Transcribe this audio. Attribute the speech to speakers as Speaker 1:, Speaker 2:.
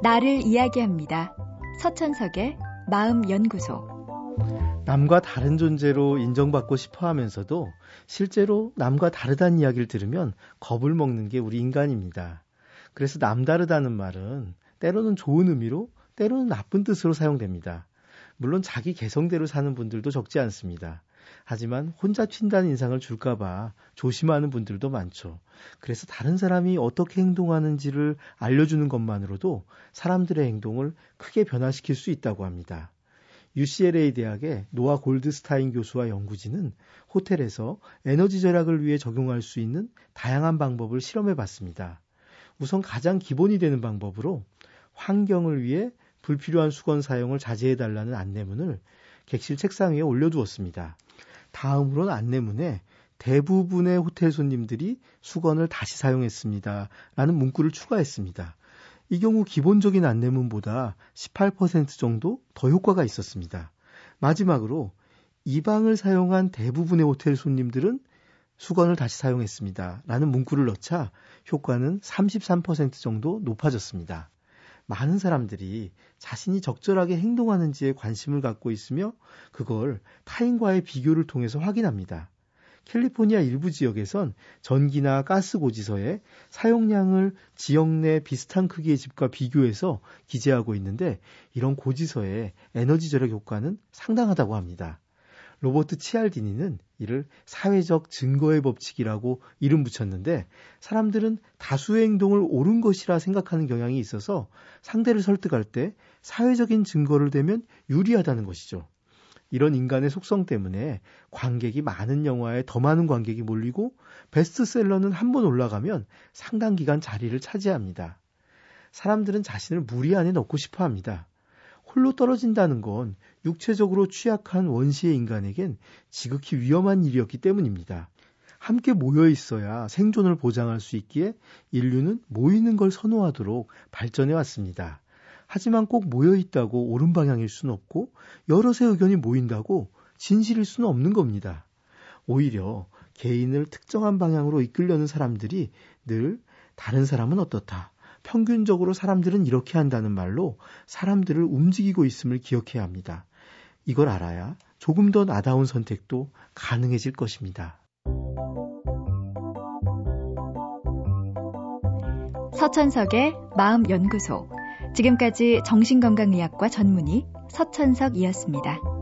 Speaker 1: 나를 이야기합니다. 서천석의 마음연구소.
Speaker 2: 남과 다른 존재로 인정받고 싶어 하면서도 실제로 남과 다르다는 이야기를 들으면 겁을 먹는 게 우리 인간입니다. 그래서 남다르다는 말은 때로는 좋은 의미로 때로는 나쁜 뜻으로 사용됩니다. 물론 자기 개성대로 사는 분들도 적지 않습니다. 하지만 혼자 튄다는 인상을 줄까봐 조심하는 분들도 많죠. 그래서 다른 사람이 어떻게 행동하는지를 알려주는 것만으로도 사람들의 행동을 크게 변화시킬 수 있다고 합니다. UCLA 대학의 노아 골드스타인 교수와 연구진은 호텔에서 에너지 절약을 위해 적용할 수 있는 다양한 방법을 실험해 봤습니다. 우선 가장 기본이 되는 방법으로 환경을 위해 불필요한 수건 사용을 자제해 달라는 안내문을 객실 책상 위에 올려두었습니다. 다음으로는 안내문에 대부분의 호텔 손님들이 수건을 다시 사용했습니다. 라는 문구를 추가했습니다. 이 경우 기본적인 안내문보다 18% 정도 더 효과가 있었습니다. 마지막으로 이 방을 사용한 대부분의 호텔 손님들은 수건을 다시 사용했습니다. 라는 문구를 넣자 효과는 33% 정도 높아졌습니다. 많은 사람들이 자신이 적절하게 행동하는지에 관심을 갖고 있으며 그걸 타인과의 비교를 통해서 확인합니다. 캘리포니아 일부 지역에선 전기나 가스 고지서에 사용량을 지역 내 비슷한 크기의 집과 비교해서 기재하고 있는데 이런 고지서의 에너지 절약 효과는 상당하다고 합니다. 로버트 치알디니는 이를 사회적 증거의 법칙이라고 이름 붙였는데 사람들은 다수의 행동을 옳은 것이라 생각하는 경향이 있어서 상대를 설득할 때 사회적인 증거를 대면 유리하다는 것이죠. 이런 인간의 속성 때문에 관객이 많은 영화에 더 많은 관객이 몰리고 베스트셀러는 한 번 올라가면 상당 기간 자리를 차지합니다. 사람들은 자신을 무리 안에 넣고 싶어 합니다. 홀로 떨어진다는 건 육체적으로 취약한 원시의 인간에겐 지극히 위험한 일이었기 때문입니다. 함께 모여 있어야 생존을 보장할 수 있기에 인류는 모이는 걸 선호하도록 발전해 왔습니다. 하지만 꼭 모여 있다고 옳은 방향일 수는 없고 여럿의 의견이 모인다고 진실일 수는 없는 겁니다. 오히려 개인을 특정한 방향으로 이끌려는 사람들이 늘 다른 사람은 어떻다. 평균적으로 사람들은 이렇게 한다는 말로 사람들을 움직이고 있음을 기억해야 합니다. 이걸 알아야 조금 더 나다운 선택도 가능해질 것입니다.
Speaker 1: 서천석의 마음연구소. 지금까지 정신건강의학과 전문의 서천석이었습니다.